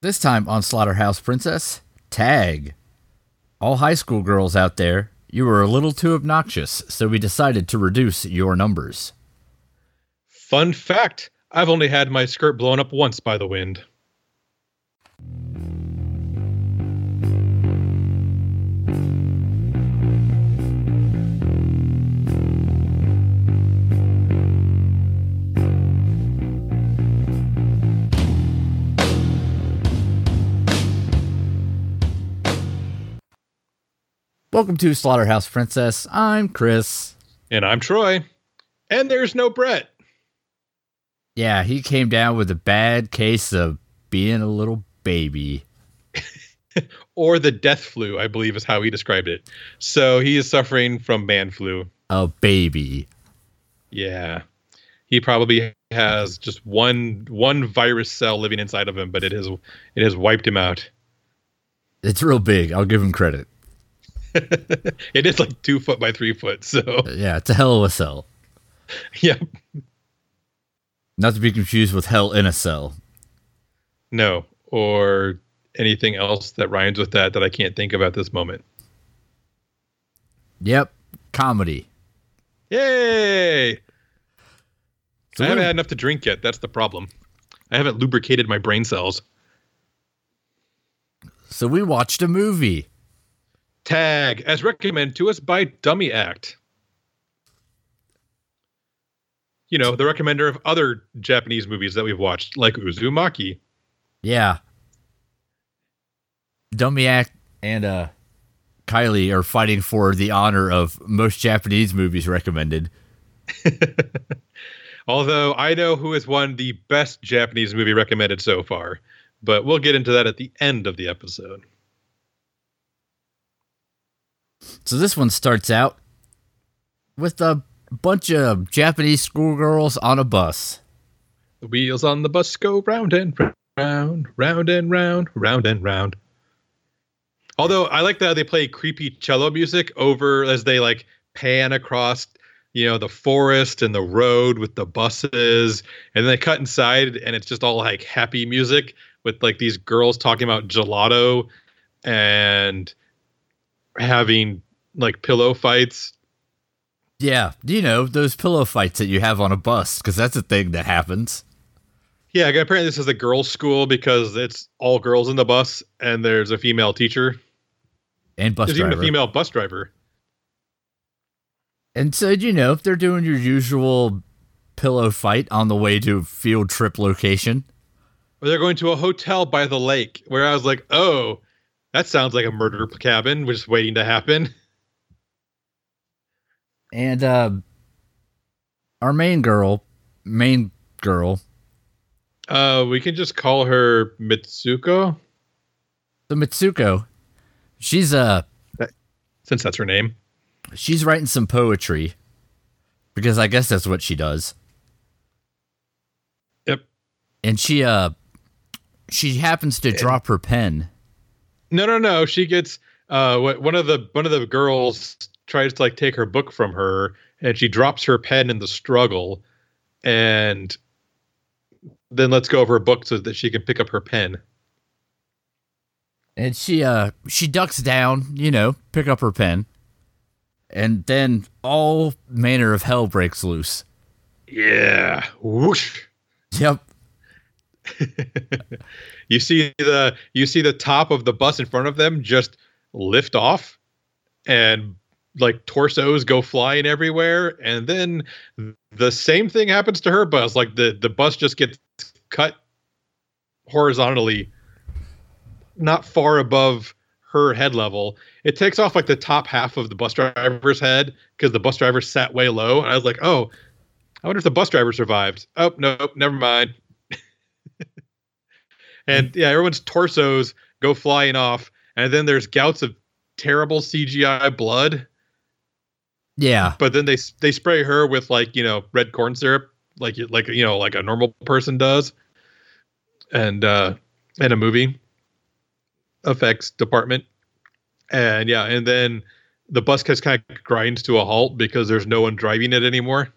This time on Slaughterhouse Princess, tag. All high school girls out there, you were a little too obnoxious, so we decided to reduce your numbers. Fun fact I've only had my skirt blown up once by the wind. Welcome to Slaughterhouse Princess. I'm Chris. And I'm Troy. And there's no Brett. Yeah, he came down with a bad case of being a little baby. or the death flu, I believe is how he described it. So he is suffering from man flu. A baby. Yeah. He probably has just one one virus cell living inside of him, but it has it has wiped him out. It's real big. I'll give him credit. it is like two foot by three foot. So yeah, it's a hell of a cell. Yep. Not to be confused with hell in a cell. No, or anything else that rhymes with that that I can't think of at this moment. Yep, comedy. Yay! So I haven't had enough to drink yet. That's the problem. I haven't lubricated my brain cells. So we watched a movie. Tag, as recommended to us by Dummy Act. You know, the recommender of other Japanese movies that we've watched, like Uzumaki. Yeah. Dummy Act and uh, Kylie are fighting for the honor of most Japanese movies recommended. Although I know who has won the best Japanese movie recommended so far, but we'll get into that at the end of the episode. So this one starts out with a bunch of Japanese schoolgirls on a bus. The wheels on the bus go round and round, round and round, round and round. Although I like that they play creepy cello music over as they like pan across, you know, the forest and the road with the buses, and then they cut inside and it's just all like happy music with like these girls talking about gelato and having like pillow fights. Yeah, you know those pillow fights that you have on a bus because that's a thing that happens. Yeah, apparently this is a girls' school because it's all girls in the bus, and there's a female teacher and bus. There's driver. even a female bus driver. And so you know if they're doing your usual pillow fight on the way to field trip location, or they're going to a hotel by the lake, where I was like, oh, that sounds like a murder cabin, just waiting to happen. And uh, our main girl, main girl. Uh, we can just call her Mitsuko. The Mitsuko, she's uh, since that's her name, she's writing some poetry because I guess that's what she does. Yep. And she uh, she happens to and, drop her pen. No, no, no. She gets uh, one of the one of the girls tries to like take her book from her and she drops her pen in the struggle and then lets go of her book so that she can pick up her pen. And she uh she ducks down you know pick up her pen and then all manner of hell breaks loose. Yeah. Whoosh. Yep you see the you see the top of the bus in front of them just lift off and like torsos go flying everywhere and then the same thing happens to her bus like the the bus just gets cut horizontally not far above her head level. It takes off like the top half of the bus driver's head because the bus driver sat way low and i was like oh i wonder if the bus driver survived. Oh nope never mind and yeah everyone's torsos go flying off and then there's gouts of terrible cgi blood yeah. But then they they spray her with like you know red corn syrup, like like you know like a normal person does, and uh, in a movie effects department, and yeah, and then the bus just kind of grinds to a halt because there's no one driving it anymore.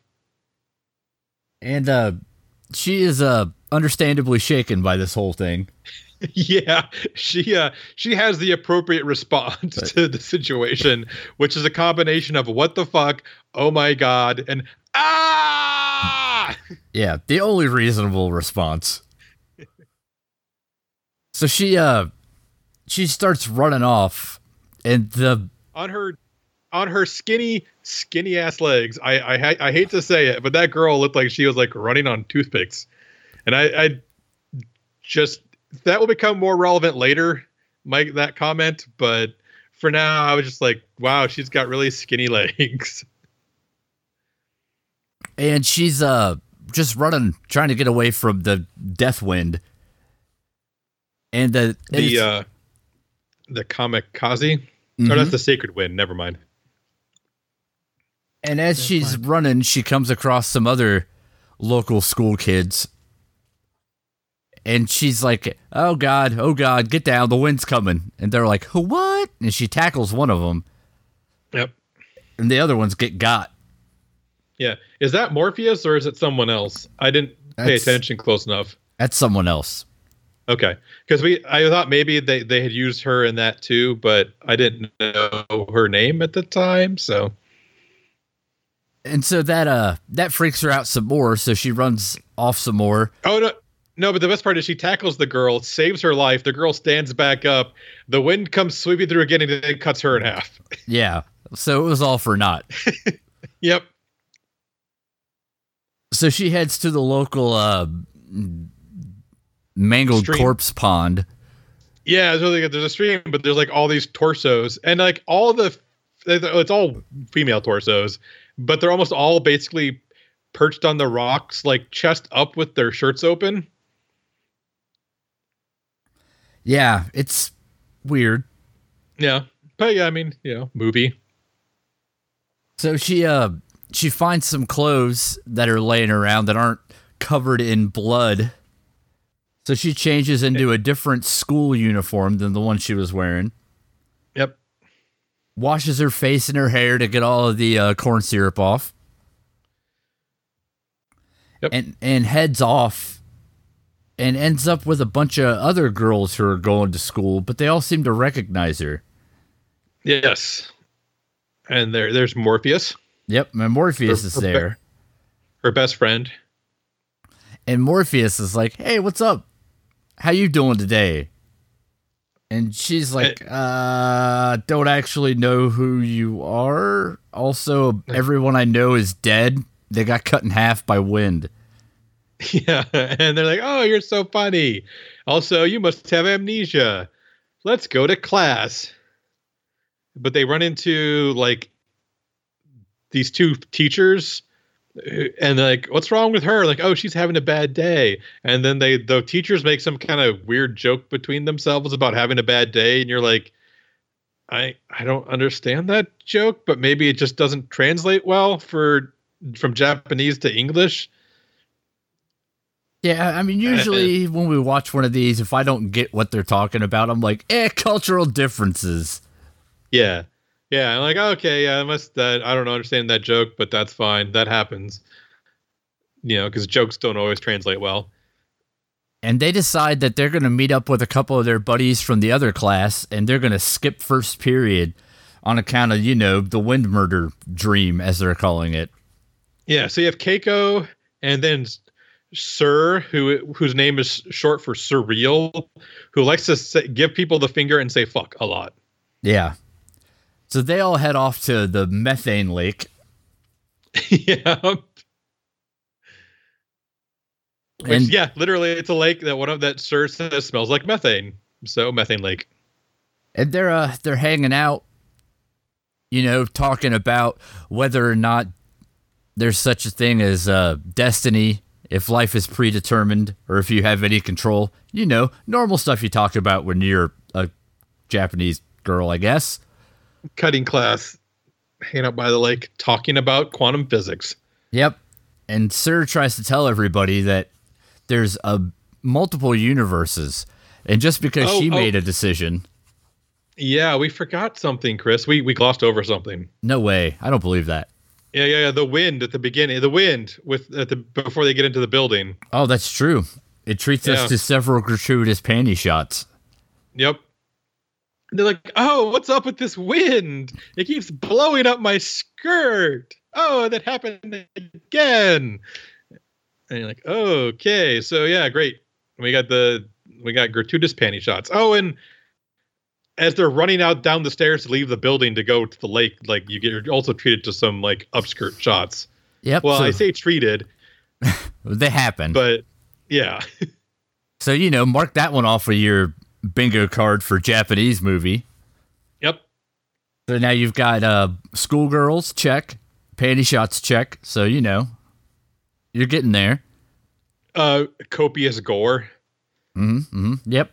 And uh, she is uh understandably shaken by this whole thing. yeah, she uh she has the appropriate response to the situation, which is a combination of what the fuck, oh my god, and ah. Yeah, the only reasonable response. So she uh she starts running off and the on her on her skinny skinny ass legs. I I ha- I hate to say it, but that girl looked like she was like running on toothpicks, and I I just that will become more relevant later. Mike, that comment, but for now, I was just like, wow, she's got really skinny legs. and she's uh just running trying to get away from the death wind. And the and The uh the kamikaze. mhm. Oh, that's the sacred wind. Never mind. And as That's she's fine. running, she comes across some other local school kids. And she's like, "Oh God, oh God, get down! The wind's coming!" And they're like, who "What?" And she tackles one of them, Yep. and the other ones get got. Yeah. Is that Morpheus or is it someone else? I didn't pay attention close enough. That's someone else. Okay, because we I thought maybe they they had used her in that too, but I didn't know her name at the time. So And so that uh that freaks her out some more. So she runs off some more. oh no. No, but the best part is she tackles the girl, saves her life. The girl stands back up. The wind comes sweeping through again and it cuts her in half. Yeah. So it was all for naught. Yep. So she heads to the local uh mangled Stream. corpse pond. Yeah, it's really good. There's a stream, but there's like all these torsos, and like all the, it's all female torsos, but they're almost all basically perched on the rocks, like chest up with their shirts open. Yeah, it's weird. Yeah, but yeah, I mean, you know, movie. So she uh she finds some clothes that are laying around that aren't covered in blood. So she changes into a different school uniform than the one she was wearing. Yep. Washes her face and her hair to get all of the uh, corn syrup off. Yep. And and heads off and ends up with a bunch of other girls who are going to school, but they all seem to recognize her. Yes. And there, there's Morpheus, Yep, and Morpheus Her- is her there. her best friend. And Morpheus is like, "Hey, what's up? How you doing today?" And she's like, "Uh, don't actually know who you are. Also, everyone I know is dead. They got cut in half by wind." Yeah, and they're like, "Oh, you're so funny. Also, you must have amnesia. Let's go to class." But they run into like these two teachers uh, and like, "What's wrong with her?" Like, "Oh, she's having a bad day." And then they the teachers make some kind of weird joke between themselves about having a bad day and you're like, "I I don't understand that joke, but maybe it just doesn't translate well for from Japanese to English." Yeah, I mean, usually when we watch one of these, if I don't get what they're talking about, I'm like, "Eh, cultural differences." Yeah. Yeah. I'm like, okay, yeah, I must, uh, I don't understand that joke, but that's fine. That happens. You know, because jokes don't always translate well. And they decide that they're going to meet up with a couple of their buddies from the other class and they're going to skip first period on account of, you know, the wind murder dream, as they're calling it. Yeah. So you have Keiko and then Sir, who whose name is short for surreal, who likes to say, give people the finger and say fuck a lot. Yeah. So they all head off to the methane lake. yeah. Which, And yeah, literally, it's a lake that one of that Sir says smells like methane. So methane lake. and they're uh they're hanging out you know talking about whether or not there's such a thing as uh destiny if life is predetermined or if you have any control you know normal stuff you talk about when you're a japanese girl i guess Cutting class, hanging out by the lake, talking about quantum physics. yep and sir tries to tell everybody that there's a multiple universes and just because Oh, she oh. made a decision Yeah, we forgot something, Chris. We we glossed over something. no way i don't believe that Yeah, yeah, yeah. The wind at the beginning. The wind with at the before they get into the building. oh that's true it treats Yeah. us to several gratuitous panty shots. Yep. They're like, oh, what's up with this wind? It keeps blowing up my skirt. Oh, that happened again. And you're like, okay, so yeah, great. We got the we got gratuitous panty shots. Oh, and as they're running out down the stairs to leave the building to go to the lake, like you get also treated to some like upskirt shots. Yep. Well, so I say treated, they happen. but yeah. so you know, mark that one off of your bingo card for Japanese movie. yep. So now you've got uh, schoolgirls check, panty shots check. So you know, you're getting there. Uh copious gore. Hmm. Mm-hmm. Yep.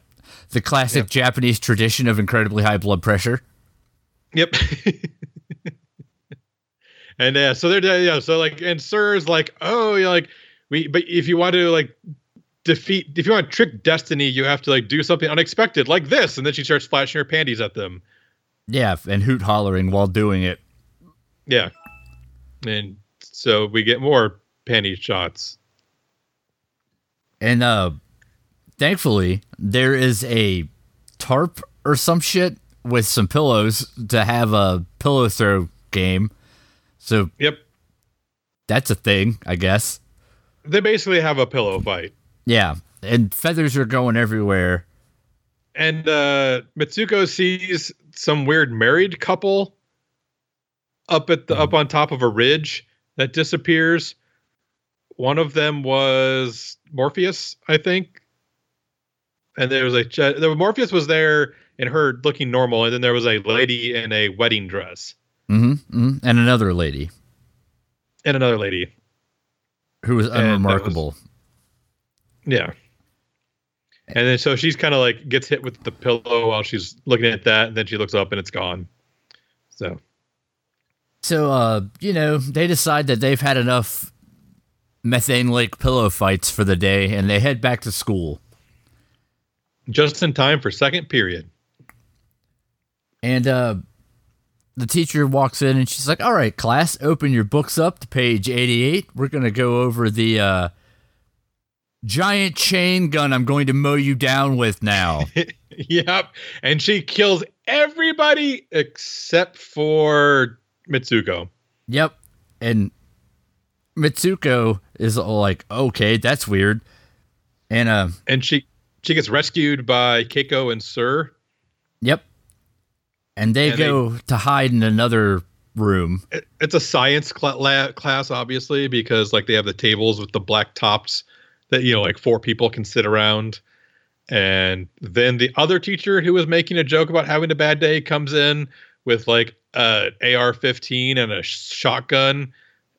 The classic Japanese tradition of incredibly high blood pressure. Yep. and yeah, so they're yeah, so like, and Sir's like, oh, you're like, we, but if you want to like defeat, if you want to trick Destiny, you have to like do something unexpected, like this, and then she starts flashing her panties at them. Yeah, and hoot hollering while doing it. Yeah, and so we get more panty shots. And uh thankfully there is a tarp or some shit with some pillows to have a pillow throw game. So Yep, that's a thing, I guess. they basically have a pillow fight. Yeah. And feathers are going everywhere. and uh Mitsuko sees some weird married couple up at the up on top of a ridge that disappears. One of them was Morpheus, I think. And there was a there Morpheus was there and her looking normal, and then there was a lady in a wedding dress hmm hmm And another lady and another lady. who was that was- unremarkable. Yeah. And then so she's kind of like gets hit with the pillow while she's looking at that, and then she looks up and it's gone. So So, uh, you know, they decide that they've had enough methane lake pillow fights for the day and they head back to school. Just in time for second period. And uh, the teacher walks in and she's like, All right, class, open your books up to page 88. We're going to go over the uh, giant chain gun I'm going to mow you down with now. yep. And she kills everybody except for Mitsuko. yep. And Mitsuko is all like, Okay, that's weird. And, uh, And she she gets rescued by Keiko and Sir. yep. And they And they- go to hide in another room. It- It's a science cl- la- class, obviously, because like they have the tables with the black tops that you know like four people can sit around. And then the other teacher who was making a joke about having a bad day comes in with like a AR-15 and a sh- shotgun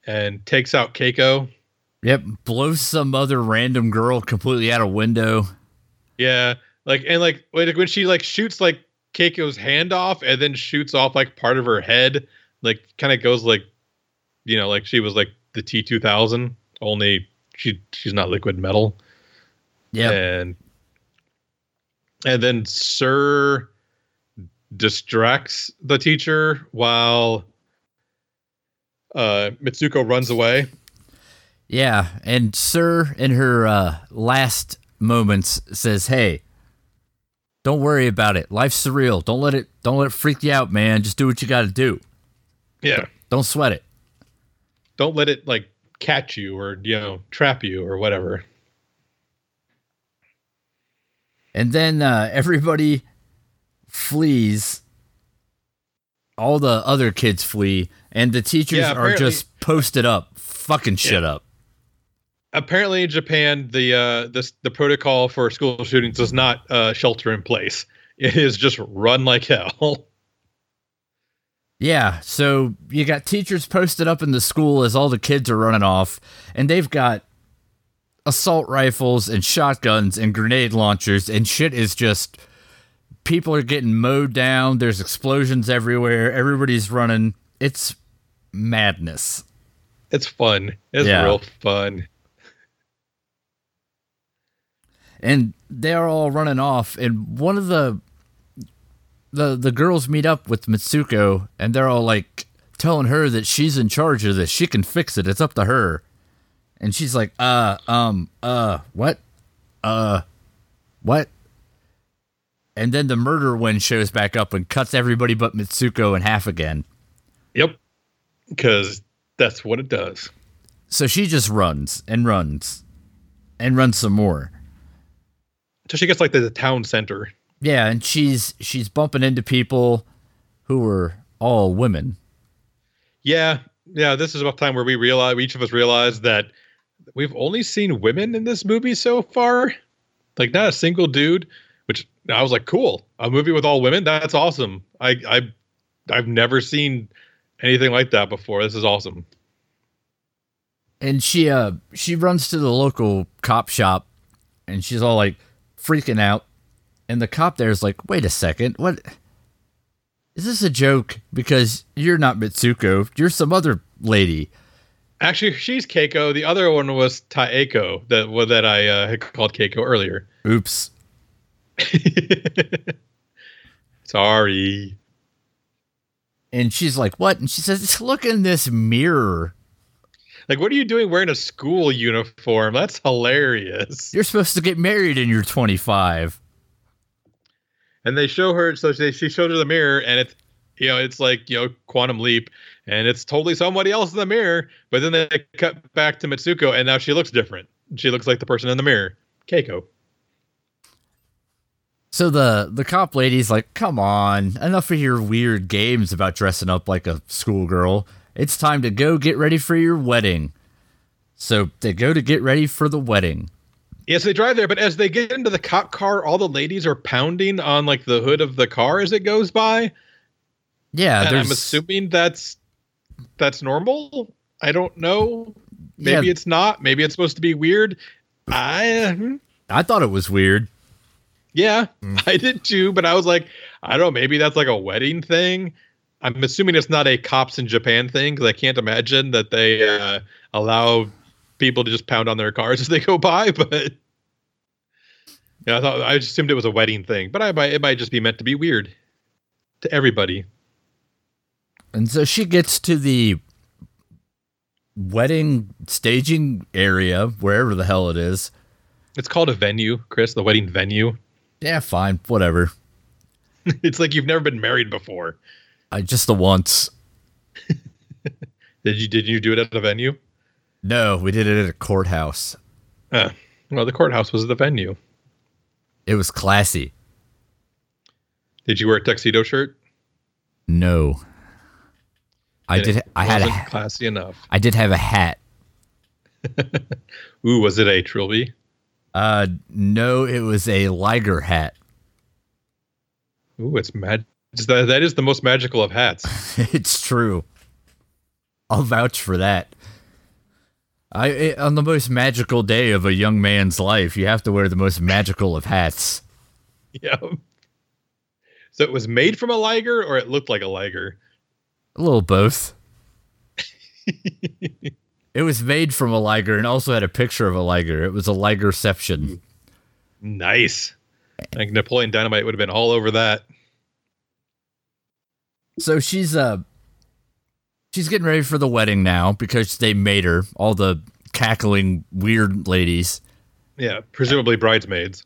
and takes out Keiko. Yep, blows some other random girl completely out a window. Yeah, like and like when when she like shoots like Keiko's hand off and then shoots off like part of her head, like kind of goes like, you know, like she was like the T two thousand, only she she's not liquid metal, Yeah, and and then Sir distracts the teacher while uh Mitsuko runs away. Yeah, and Sir in her uh, last moments says, "Hey, don't worry about it. Life's surreal. Don't let it don't let it freak you out, man. Just do what you got to do. Yeah, Don't sweat it." don't let it like catch you or you know trap you or whatever. And then uh, everybody flees. All the other kids flee, and the teachers Yeah, are just posted up, fucking shit up. Apparently in Japan the uh this the protocol for school shootings is not uh shelter in place. It is just run like hell. Yeah, so you got teachers posted up in the school as all the kids are running off, and they've got assault rifles and shotguns and grenade launchers, and shit is just people are getting mowed down. There's explosions everywhere. Everybody's running. It's madness. It's fun. It's Yeah. real fun. And they're all running off and one of the the the girls meet up with Mitsuko and they're all like telling her that she's in charge of this. She can fix it. It's up to her. And she's like, "Uh, um, uh, what? uh, what? And then the murder one shows back up and cuts everybody but Mitsuko in half again. Yep. Because that's what it does. So she just runs and runs and runs some more. So she gets like the, the town center. Yeah, and she's she's bumping into people who are all women. Yeah, yeah. This is about time where we realize each of us realize that we've only seen women in this movie so far. Like not a single dude. Which I was like, cool. A movie with all women. That's awesome. I I I've never seen anything like that before. This is awesome. And she uh she runs to the local cop shop and she's all like freaking out. And the cop there is like, wait a second, what is this a joke? Because you're not Mitsuko, you're some other lady. Actually, she's Keiko. The other one was Taeko, that well, that I uh, had called Keiko earlier. Oops. Sorry. And she's like, what? And she says, look in this mirror. Like, what are you doing wearing a school uniform? That's hilarious. You're supposed to get married and you're 25. And they show her, so she, she showed her the mirror, and it's, you know, it's like, you know, quantum leap, and it's totally somebody else in the mirror. But then they cut back to Mitsuko, and now she looks different. She looks like the person in the mirror, Keiko. So the the cop lady's like, "Come on, enough of your weird games about dressing up like a schoolgirl. It's time to go get ready for your wedding." So they go to get ready for the wedding. Yes, they drive there, but as they get into the cop car, all the ladies are pounding on like the hood of the car as it goes by. Yeah, And I'm assuming that's that's normal. I don't know. Maybe Yeah. it's not. Maybe it's supposed to be weird. I hmm. I thought it was weird. yeah, I did too, but I was like, I don't know, maybe that's like a wedding thing. I'm assuming it's not a cops in Japan thing because I can't imagine that they uh, allow people to just pound on their cars as they go by. But yeah, I thought I just assumed it was a wedding thing, but I might it might just be meant to be weird to everybody. And so she gets to the wedding staging area, wherever the hell it is. It's called a venue, Chris, the wedding venue. Yeah, fine, whatever. it's like you've never been married before. I just the once. Did you did you do it at a venue? No, we did it at a courthouse. Uh, well, the courthouse was the venue. It was classy. Did you wear a tuxedo shirt? No. I And did it I had a classy enough. I did have a hat. Ooh, was it a trilby? Uh no, it was a Liger hat. Ooh, it's mad. That, that is the most magical of hats. it's true. I'll vouch for that. I it, on the most magical day of a young man's life, you have to wear the most magical of hats. yeah. So it was made from a liger, or it looked like a liger. A little both. it was made from a Liger and also had a picture of a Liger. It was a Ligerception. Nice. Like Napoleon Dynamite would have been all over that. So she's uh she's getting ready for the wedding now because they made her, all the cackling weird ladies. Yeah, presumably bridesmaids.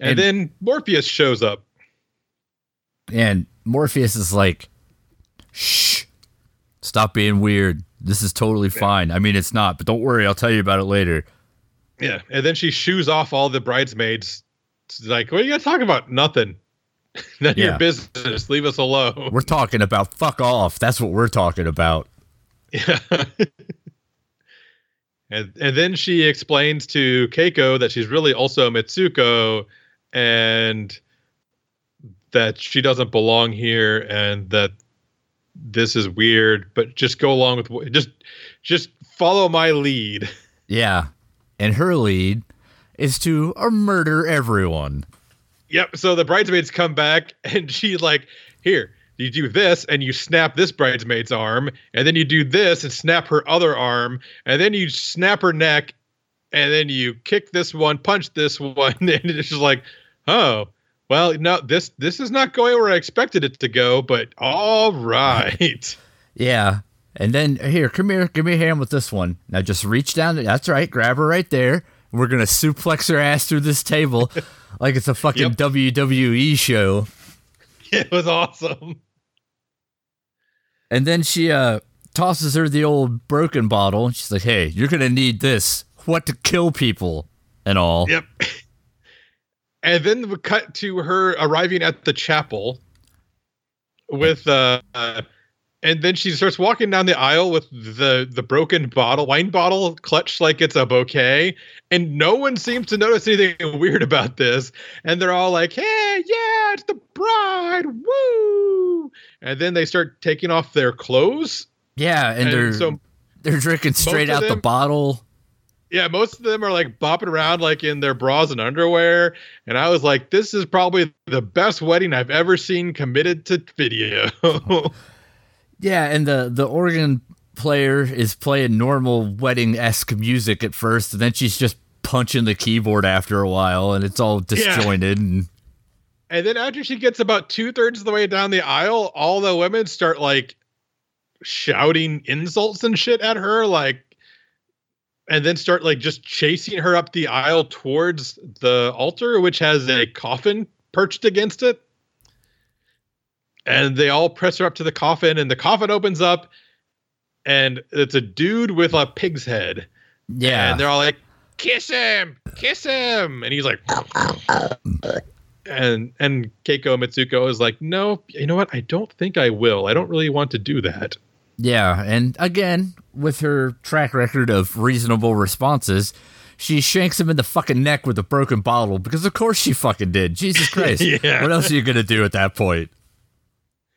And, And- then Morpheus shows up. And Morpheus is like, shh, stop being weird. This is totally fine. I mean, it's not, but don't worry. I'll tell you about it later. Yeah, and then she shoos off all the bridesmaids. It's like, what are you gonna talk about? Nothing. None of Yeah. your business. Leave us alone. We're talking about fuck off. That's what we're talking about. Yeah. and and then she explains to Keiko that she's really also Mitsuko and that she doesn't belong here and that this is weird, but just go along with just just follow my lead. Yeah. And her lead is to murder everyone. Yep. So the bridesmaids come back and she's like, here, you do this and you snap this bridesmaid's arm, and then you do this and snap her other arm, and then you snap her neck, and then you kick this one, punch this one, and it's just like, oh, well, no, this this is not going where I expected it to go, but all right. Yeah. And then here, come here, give me a hand with this one. Now just reach down. That's right. Grab her right there. We're gonna suplex her ass through this table like it's a fucking yep. WWE show. It was awesome. And then she uh tosses her the old broken bottle she's like, Hey, you're gonna need this. What to kill people and all. Yep. And then we cut to her arriving at the chapel with uh, uh and then she starts walking down the aisle with the the broken bottle wine bottle clutched like it's a bouquet and no one seems to notice anything weird about this. And they're all like hey yeah it's the bride woo! And then they start taking off their clothes. Yeah and, and they're so they're drinking straight out them, the bottle. Yeah most of them are like bopping around like in their bras and underwear. And i was like this is probably the best wedding i've ever seen committed to video Yeah, and the the organ player is playing normal wedding esque music at first, and then she's just punching the keyboard after a while, and it's all disjointed. Yeah. And and then after she gets about two thirds of the way down the aisle, all the women start like shouting insults and shit at her, like, and then start like just chasing her up the aisle towards the altar, which has a coffin perched against it and they all press her up to the coffin, and the coffin opens up, and it's a dude with a pig's head. Yeah, and they're all like, "Kiss him, kiss him," and he's like, and and Keiko Mitsuko is like, "No, you know what? I don't think I will. I don't really want to do that." Yeah, and again, with her track record of reasonable responses, she shanks him in the fucking neck with a broken bottle because of course she fucking did. Jesus Christ. yeah. What else are you going to do at that point?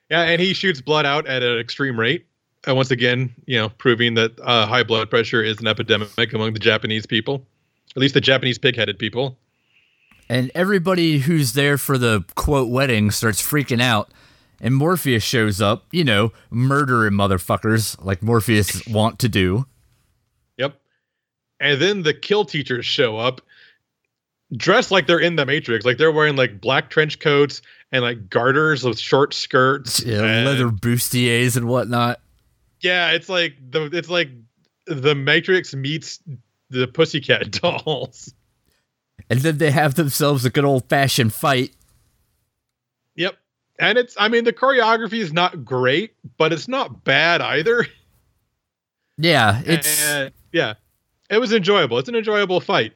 Yeah, and he shoots blood out at an extreme rate. And once again, you know, proving that uh, high blood pressure is an epidemic among the Japanese people, at least the Japanese pig-headed people. And everybody who's there for the quote wedding starts freaking out. And Morpheus shows up, you know, murdering motherfuckers like Morpheus want to do. Yep. And then the kill teachers show up dressed like they're in the Matrix. Like they're wearing like black trench coats and like garters with short skirts, yeah, and, leather bustiers and whatnot. Yeah, it's like the it's like the Matrix meets the Pussycat Dolls. And then they have themselves a good old fashioned fight. Yep. And it's I mean the choreography is not great, but it's not bad either. Yeah, it's and, yeah. It was enjoyable. It's an enjoyable fight.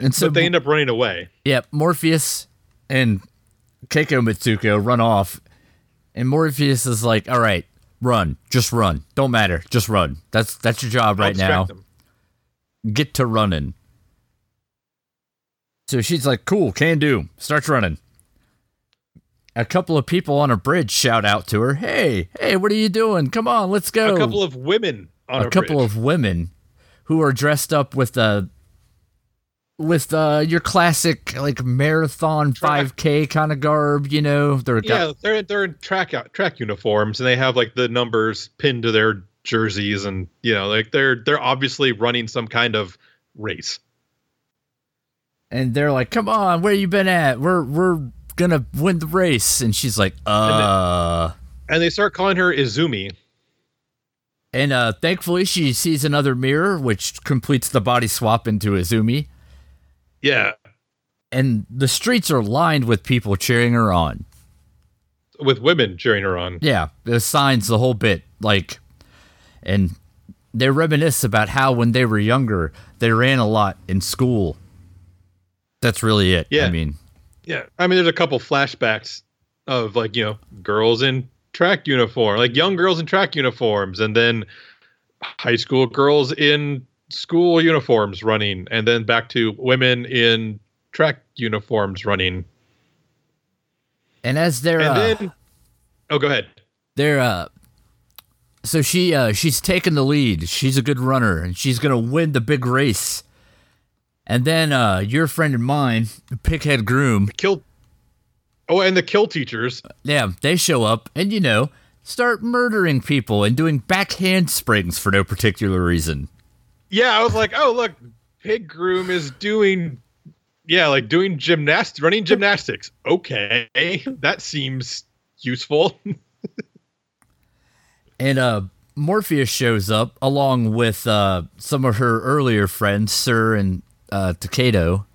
And so but they end up running away. Yeah, Morpheus and Keiko Mitsuko run off, and Morpheus is like, "All right, run, just run. Don't matter, just run. That's that's your job right now. Them. Get to running." So she's like, "Cool, can do." Starts running. A couple of people on a bridge shout out to her, "Hey, hey, what are you doing? Come on, let's go." A couple of women a, a couple bridge. of women who are dressed up with the with uh, your classic like marathon five k kind of garb. You know, they're yeah, they're they're in track track uniforms and they have like the numbers pinned to their jerseys, and you know, like they're they're obviously running some kind of race. And they're like, "Come on, where you been at? We're we're gonna win the race." And she's like, "Uh." And they, and they start calling her Izumi. And uh, thankfully, she sees another mirror, which completes the body swap into Izumi. Yeah. And the streets are lined with people cheering her on. With women cheering her on. Yeah. The signs, the whole bit. Like, and they reminisce about how when they were younger, they ran a lot in school. That's really it. Yeah. I mean, yeah. I mean, there's a couple flashbacks of like, you know, girls in track uniform, like young girls in track uniforms, and then high school girls in school uniforms running, and then back to women in track uniforms running. And as they're and uh, then, oh, go ahead. They're uh, so she uh, she's taken the lead. She's a good runner, and she's gonna win the big race. And then uh, your friend and mine, Pighead Groom, kill. Oh, and the kill teachers. Yeah, they show up, and you know, start murdering people and doing back handsprings for no particular reason yeah, I was like, oh look, Pig Groom is doing yeah, like doing gymnastics, running gymnastics. Okay, that seems useful. and uh Morpheus shows up along with uh, some of her earlier friends, Sir and uh, Takeo.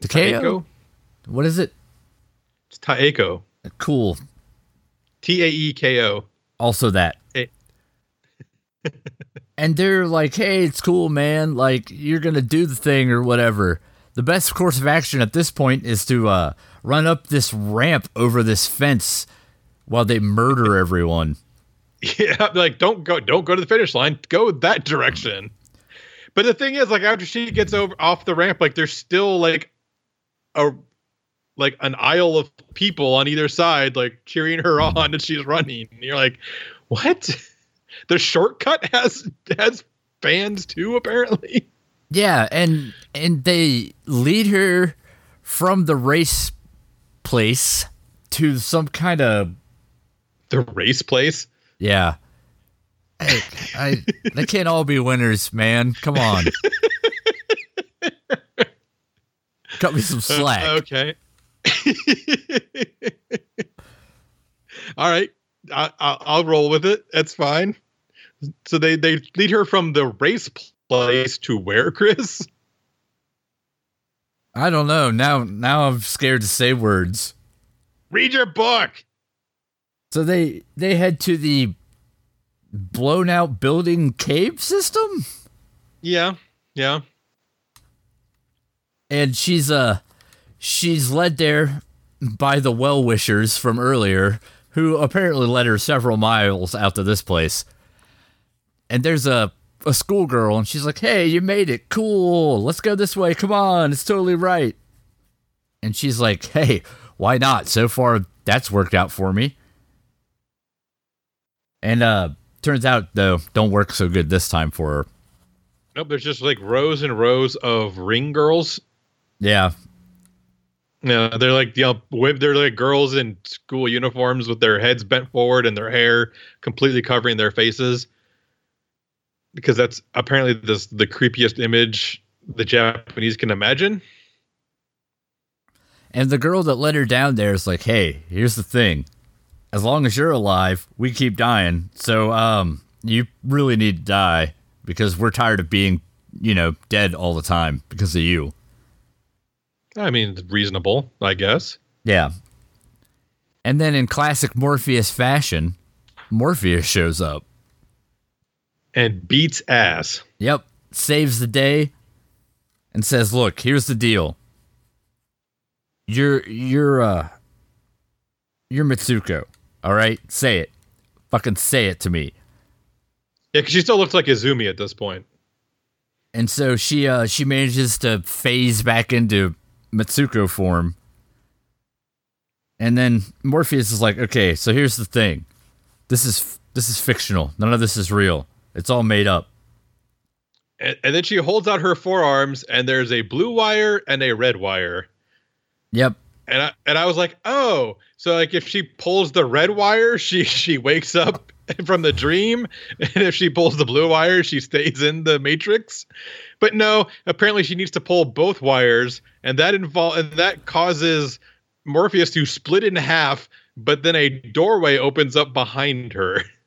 Takeo? Taeko? What is it? It's Taeko. Cool. T A E K O. Also that. Eh. And they're like, hey, it's cool, man. Like, you're going to do the thing or whatever. The best course of action at this point is to uh, run up this ramp over this fence while they murder everyone. Yeah, like don't go don't go to the finish line. Go that direction. But the thing is, like after she gets over off the ramp, like there's still like a like an aisle of people on either side, like cheering her on, and she's running. And you're like, what? The shortcut has has fans too, apparently. Yeah, and and they lead her from the race place to some kind of The race place. yeah. Hey, I they can't all be winners, man. Come on. Cut me some slack. Uh, okay. All right, I, I, I'll roll with it. That's fine. So they they lead her from the race place to where, Chris? I don't know. Now now I'm scared to say words. Read your book. So they they head to the blown out building cave system? Yeah, yeah. and she's uh she's led there by the well wishers from earlier who apparently led her several miles out to this place and there's a a schoolgirl and she's like hey you made it. Cool. Let's go this way. Come on. It's totally right. And she's like hey why not? So far that's worked out for me. And uh turns out though don't work so good this time for her. Nope. There's just like rows and rows of ring girls. yeah. Yeah, they're like you know, they're like girls in school uniforms with their heads bent forward and their hair completely covering their faces. Because that's apparently this the creepiest image the Japanese can imagine. And the girl that let her down there is like, "Hey, here's the thing. As long as you're alive, we keep dying. So, um, you really need to die because we're tired of being, you know, dead all the time because of you." I mean, reasonable, I guess. Yeah. And then in classic Morpheus fashion, Morpheus shows up. And beats ass. Yep, saves the day and says, "Look, here's the deal. You're you're uh you're Mitsuko. All right? Say it. Fucking say it to me." Yeah, because she still looks like Izumi at this point. And so she uh she manages to phase back into Mitsuko form. And then Morpheus is like, "Okay, so here's the thing. This is this is fictional. None of this is real. It's all made up." And, and then she holds out her forearms, and there's a blue wire and a red wire. Yep. and I and I was like, oh, so like if she pulls the red wire, she she wakes up from the dream, and if she pulls the blue wire, she stays in the matrix. But no, apparently she needs to pull both wires, and that involve and that causes Morpheus to split in half. But then a doorway opens up behind her,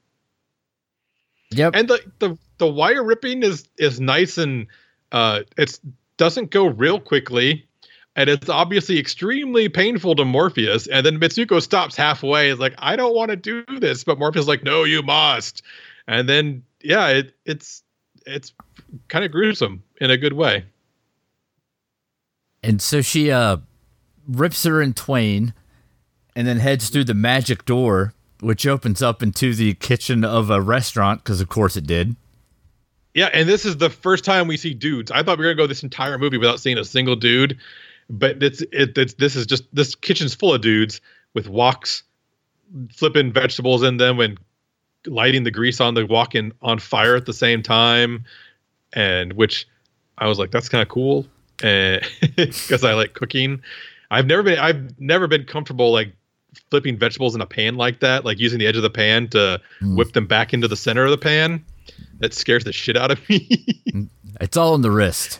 Yep. and the the the wire ripping is is nice and uh it's doesn't go real quickly and it's obviously extremely painful to Morpheus. And then Mitsuko stops halfway, is like, I don't want to do this, but Morpheus is like, No, you must. And then yeah, it it's it's kind of gruesome in a good way. And so she uh rips her in twain and then heads through the magic door, which opens up into the kitchen of a restaurant, because of course it did. Yeah, and this is the first time we see dudes. I thought we were gonna go this entire movie without seeing a single dude, but it's it, it's this is just this kitchen's full of dudes with woks flipping vegetables in them and lighting the grease on the wok in on fire at the same time, and which I was like, that's kind of cool, because I like cooking. I've never been I've never been comfortable like flipping vegetables in a pan like that, like using the edge of the pan to Mm. whip them back into the center of the pan. That scares the shit out of me. It's all in the wrist.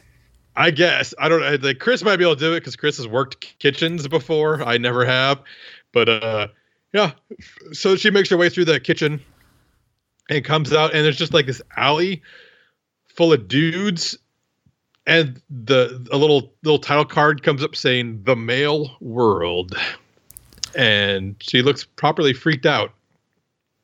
I guess I don't. I- Like Chris might be able to do it because Chris has worked kitchens before. I never have, but uh, yeah. So she makes her way through the kitchen, and comes out and there's just like this alley full of dudes and the a little little title card comes up saying the male world and she looks properly freaked out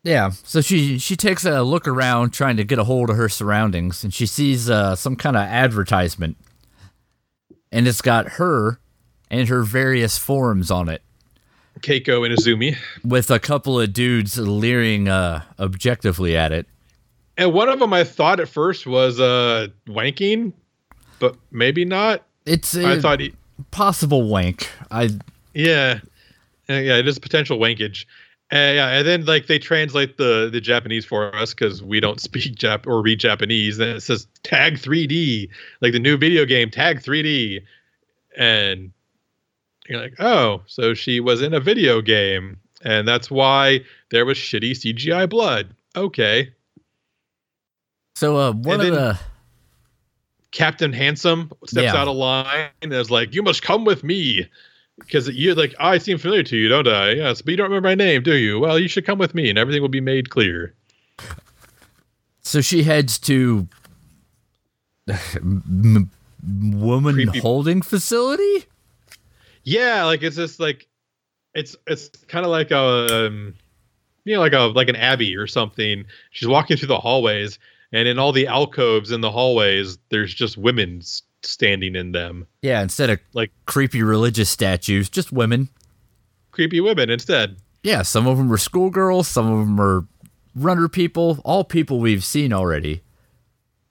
Yeah, so she she takes a look around trying to get a hold of her surroundings and she sees uh, some kind of advertisement. And it's got her and her various forms on it keiko and izumi with a couple of dudes leering uh, objectively at it. and one of them i thought at first was uh wanking but maybe not It's a i thought he possible wank. I Yeah, Uh, yeah, it is potential wankage. Uh, yeah, and then like they translate the the Japanese for us because we don't speak Jap or read Japanese. And it says Tag 3D, like the new video game Tag 3D, and you're like, oh, so she was in a video game, and that's why there was shitty CGI blood. Okay, so uh, one And of the Captain Handsome steps Yeah. out of line and is like, "You must come with me." Because you like, I seem familiar to you, don't I? Yes, but you don't remember my name, do you? Well, you should come with me, and everything will be made clear. So she heads to m- woman Creepy- holding facility. Yeah, like it's just like, it's it's kind of like a, um, you know, like a like an abbey or something. She's walking through the hallways, and in all the alcoves in the hallways, there's just women s- standing in them, Yeah, instead of like creepy religious statues, just women. creepy women instead. Yeah, some of them are schoolgirls, some of them are runner people, all people we've seen already.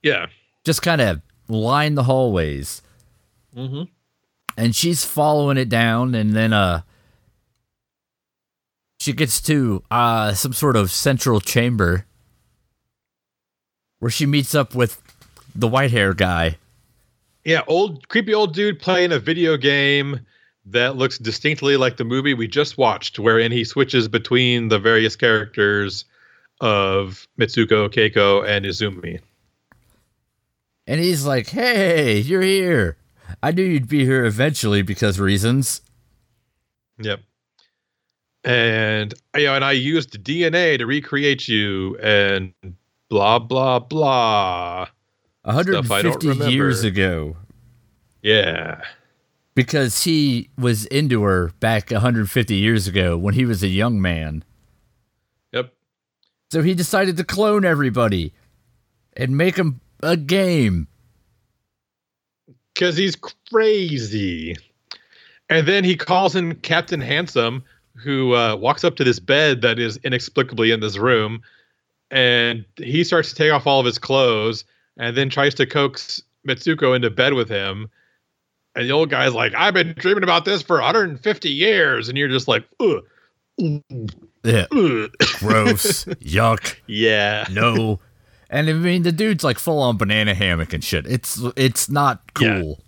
Yeah. Just kind of line the hallways. Mm-hmm. And she's following it down, and then uh, she gets to uh some sort of central chamber where she meets up with the white hair guy. Yeah, old creepy old dude playing a video game that looks distinctly like the movie we just watched, wherein he switches between the various characters of Mitsuko, Keiko, and Izumi. And he's like, "Hey, you're here. I knew you'd be here eventually because reasons." Yep. And you know, and I used DNA to recreate you, and blah blah blah. Stuff I don't 150 years ago, Yeah. because he was into her back 150 years ago when he was a young man. Yep. So he decided to clone everybody and make them a game. because he's crazy. And then he calls in Captain Handsome, who uh, walks up to this bed that is inexplicably in this room, and he starts to take off all of his clothes, and then tries to coax Mitsuko into bed with him. And the old guy's like, "I've been dreaming about this for 150 years," and you're just like, "Ugh, Yeah, ugh." gross, yuck, yeah, no. And I mean, the dude's like full on banana hammock and shit. It's it's not Yeah. cool.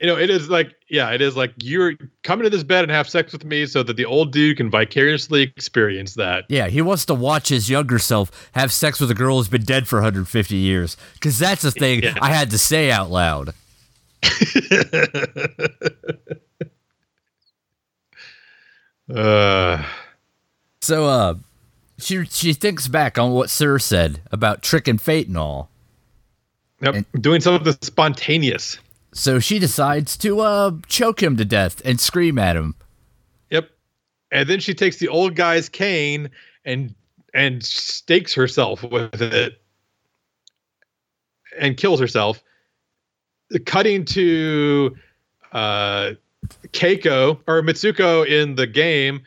you know, it is like, yeah, it is like you're coming to this bed and have sex with me so that the old dude can vicariously experience that. Yeah, he wants to watch his younger self have sex with a girl who's been dead for 150 years. Because that's the thing Yeah. I had to say out loud. uh, So, uh, she she thinks back on what Sir said about trick and fate and all. yep, doing something spontaneous. So she decides to uh choke him to death and scream at him. Yep, and then she takes the old guy's cane and and stakes herself with it and kills herself. Cutting to uh, Keiko or Mitsuko in the game,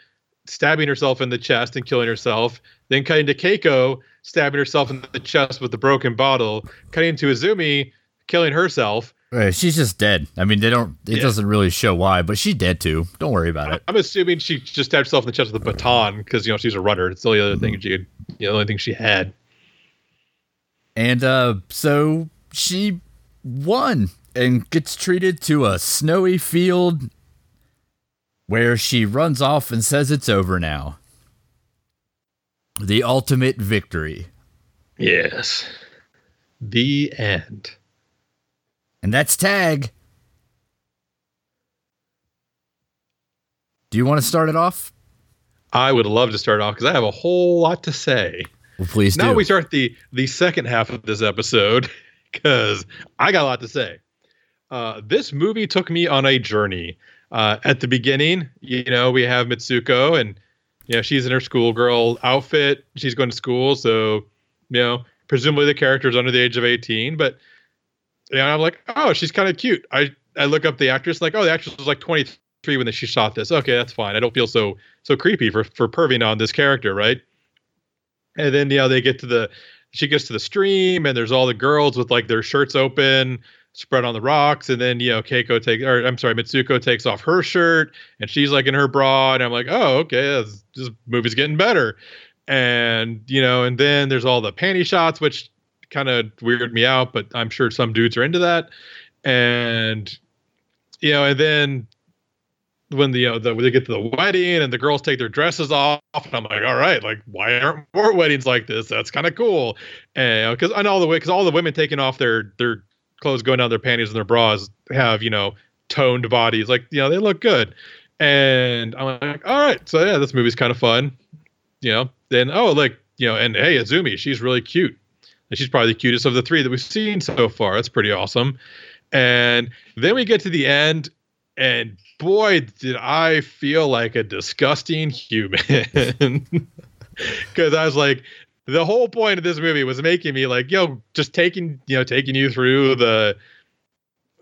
stabbing herself in the chest and killing herself. Then cutting to Keiko, stabbing herself in the chest with the broken bottle. Cutting to Izumi, killing herself. She's just dead. I mean, they don't. It Yeah. doesn't really show why, but she's dead too. Don't worry about it. I'm assuming she just stabbed herself in the chest with a baton because you know she's a runner. It's the only other thing she could, you know, the only thing she had. And uh, so she won and gets treated to a snowy field where she runs off and says it's over now. The ultimate victory. Yes. The end. And that's tag. Do you want to start it off? I would love to start off because I have a whole lot to say. Well, please do. now do. we start the the second half of this episode because I got a lot to say. Uh, this movie took me on a journey. Uh, at the beginning, you know, we have Mitsuko, and you know she's in her schoolgirl outfit. She's going to school, so you know, presumably the character is under the age of eighteen. But know, I'm like, oh, she's kind of cute. I I look up the actress, like, oh, the actress was like 23 when she shot this. Okay, that's fine. I don't feel so so creepy for for perving on this character, right? And then you know they get to the she gets to the stream and there's all the girls with like their shirts open spread on the rocks and then you know Keiko takes or I'm sorry Mitsuko takes off her shirt and she's like in her bra and I'm like oh okay this, this movie's getting better and you know and then there's all the panty shots which kind of weirded me out but I'm sure some dudes are into that. And you know and then when the you know the, when they get to the wedding and the girls take their dresses off and I'm like all right like why aren't more weddings like this? That's kind of cool. And because and all the way because all the women taking off their their clothes going down their panties and their bras have you know toned bodies. Like you know they look good. And i'm like all right so yeah this movie's kind of fun. You know then oh like you know and hey azumi she's really cute and she's probably the cutest of the three that we've seen so far. That's pretty awesome. And then we get to the end and boy did i feel like a disgusting human. Because i was like the whole point of this movie was making me like, yo, just taking, you know, taking you through the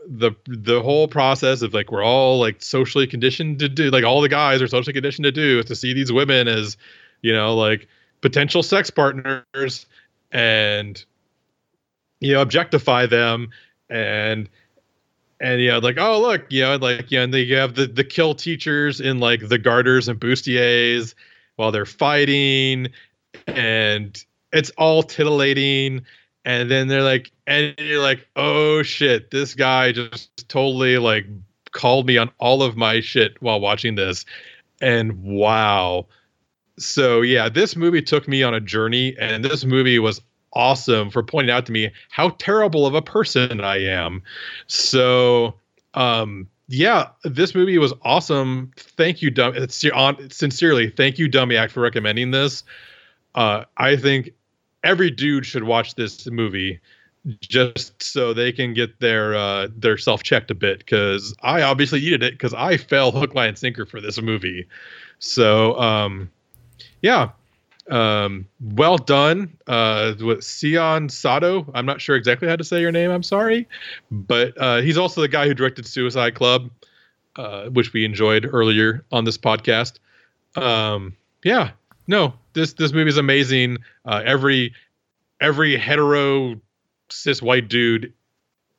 the the whole process of like we're all like socially conditioned to do like all the guys are socially conditioned to do is to see these women as, you know, like potential sex partners and you know, objectify them and and you know, like, oh look, you know, like you know, and they have the the kill teachers in like the garters and bustiers while they're fighting and it's all titillating. And then they're like and you're like oh shit this guy just totally like called me on all of my shit while watching this. And wow so yeah this movie took me on a journey and this movie was awesome for pointing out to me how terrible of a person i am so um yeah, this movie was awesome. Thank you, on sincerely. Thank you, Dummy Act, for recommending this uh, I think every dude should watch this movie just so they can get their uh, their self checked a bit because I obviously needed it because I fell hook line and sinker for this movie. So um, yeah, um, well done uh, with Sion Sato. I'm not sure exactly how to say your name. I'm sorry, but uh, he's also the guy who directed Suicide Club, uh, which we enjoyed earlier on this podcast. Um, yeah, no, this this movie is amazing. Uh, every every hetero cis white dude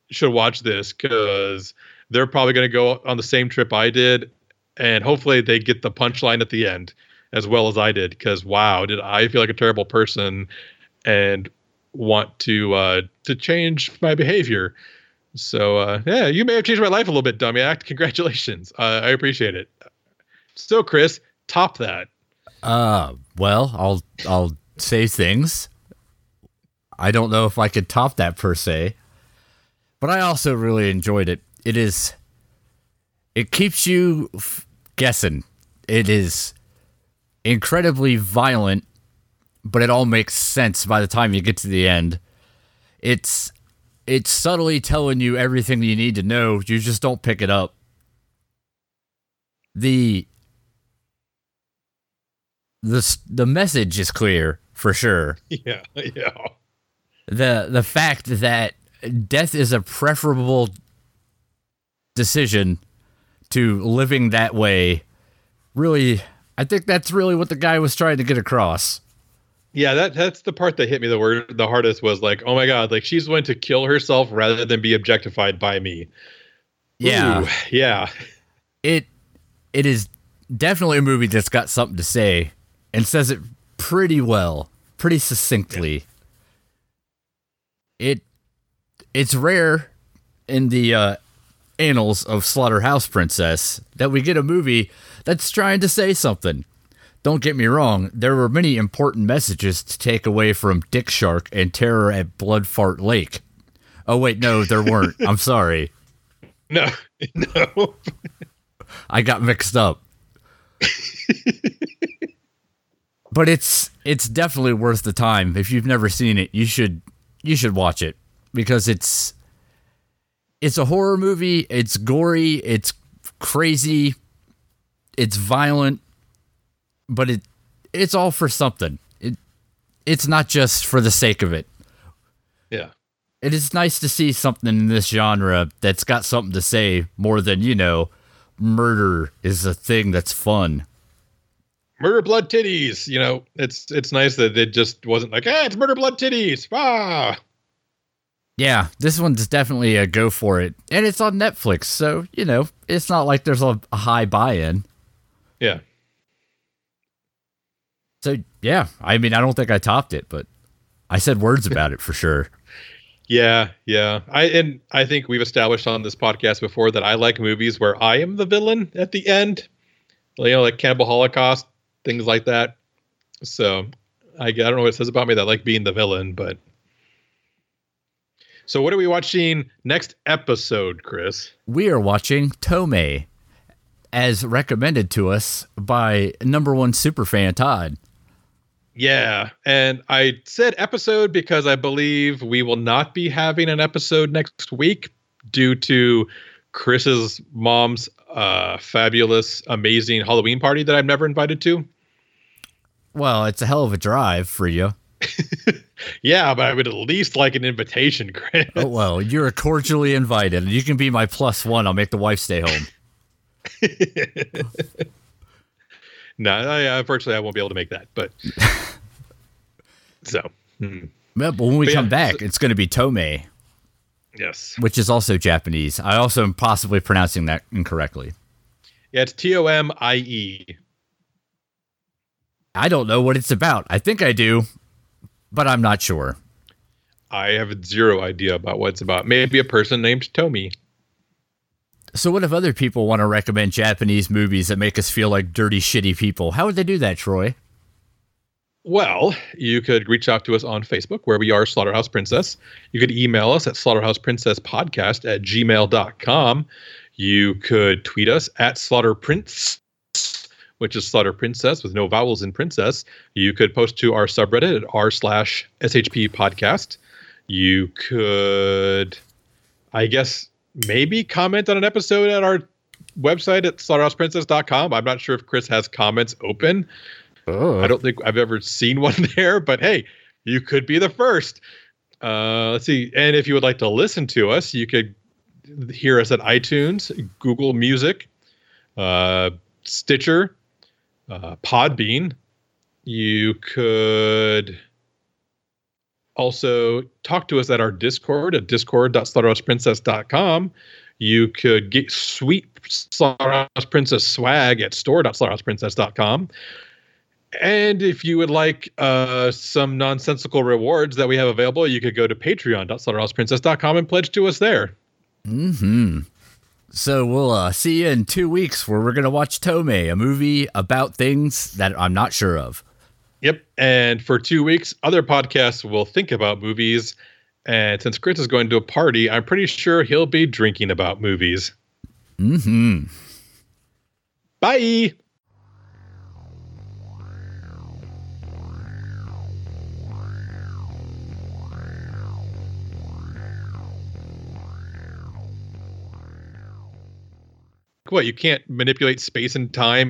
should watch this because they're probably going to go on the same trip I did, and hopefully they get the punchline at the end as well as I did. Because wow, did I feel like a terrible person and want to uh, to change my behavior. So uh, yeah, you may have changed my life a little bit, dummy act. Congratulations, uh, I appreciate it. So Chris, top that. Uh, well, I'll I'll say things. I don't know if I could top that per se, but I also really enjoyed it. It is it keeps you f- guessing. It is incredibly violent, but it all makes sense by the time you get to the end. It's it's subtly telling you everything you need to know. You just don't pick it up. The the the message is clear for sure. Yeah, yeah. The the fact that death is a preferable decision to living that way really I think that's really what the guy was trying to get across. Yeah, that that's the part that hit me the word the hardest was like, oh my god, like she's going to kill herself rather than be objectified by me. Yeah. Ooh, yeah. It it is definitely a movie that's got something to say and says it pretty well, pretty succinctly. It it's rare in the uh, annals of Slaughterhouse Princess that we get a movie that's trying to say something. Don't get me wrong, there were many important messages to take away from Dick Shark and Terror at Bloodfart Lake. Oh wait, no, there weren't. I'm sorry. No, no. I got mixed up. but it's it's definitely worth the time. If you've never seen it, you should you should watch it because it's it's a horror movie. It's gory. It's crazy. It's violent, but it it's all for something. It it's not just for the sake of it. Yeah. It is nice to see something in this genre that's got something to say more than you know. Murder is a thing that's fun. Murder blood titties. You know, it's it's nice that it just wasn't like, ah, it's murder blood titties. Ah. Yeah, this one's definitely a go for it, and it's on Netflix, so you know it's not like there's a, a high buy-in. Yeah. So yeah, I mean, I don't think I topped it, but I said words about it for sure. Yeah, yeah. I and I think we've established on this podcast before that I like movies where I am the villain at the end. You know, like Cannibal Holocaust, things like that. So I, I don't know what it says about me that I like being the villain, but so what are we watching next episode, Chris? We are watching Tomie, as recommended to us by number one superfan Todd. Yeah, and I said episode because I believe we will not be having an episode next week due to Chris's mom's uh, fabulous, amazing Halloween party that I've never invited to. Well, it's a hell of a drive for you. yeah, but I would at least like an invitation, Chris. Oh well, you're cordially invited. You can be my plus one. I'll make the wife stay home. no, I, unfortunately, I won't be able to make that. But so, hmm. but when we but come yeah, back, so, it's going to be Tomie. Yes, which is also Japanese. I also am possibly pronouncing that incorrectly. Yeah, it's T O M I E. I don't know what it's about. I think I do, but I'm not sure. I have zero idea about what it's about. Maybe a person named Tomi. So, what if other people want to recommend Japanese movies that make us feel like dirty, shitty people? How would they do that, Troy? Well, you could reach out to us on Facebook, where we are Slaughterhouse Princess. You could email us at slaughterhouseprincesspodcast at gmail.com. You could tweet us at slaughterprince, which is Slaughter Princess with no vowels in princess. You could post to our subreddit at r slash shp podcast. You could, I guess, maybe comment on an episode at our website at slaughterhouseprincess.com. I'm not sure if Chris has comments open. Oh. I don't think I've ever seen one there, but hey, you could be the first. Uh, let's see. And if you would like to listen to us, you could hear us at iTunes, Google Music, uh, Stitcher, uh, Podbean. You could also talk to us at our Discord at discord.slaughterhouseprincess.com. You could get sweet Slaughterhouse Princess swag at store.slaughterhouseprincess.com. And if you would like uh, some nonsensical rewards that we have available, you could go to patreon.slaughterhouseprincess.com and pledge to us there. Hmm. So we'll uh, see you in two weeks where we're going to watch Tomie, a movie about things that I'm not sure of. Yep. And for two weeks, other podcasts will think about movies. And since Chris is going to a party, I'm pretty sure he'll be drinking about movies. Mm-hmm. Bye. What you can't manipulate space and time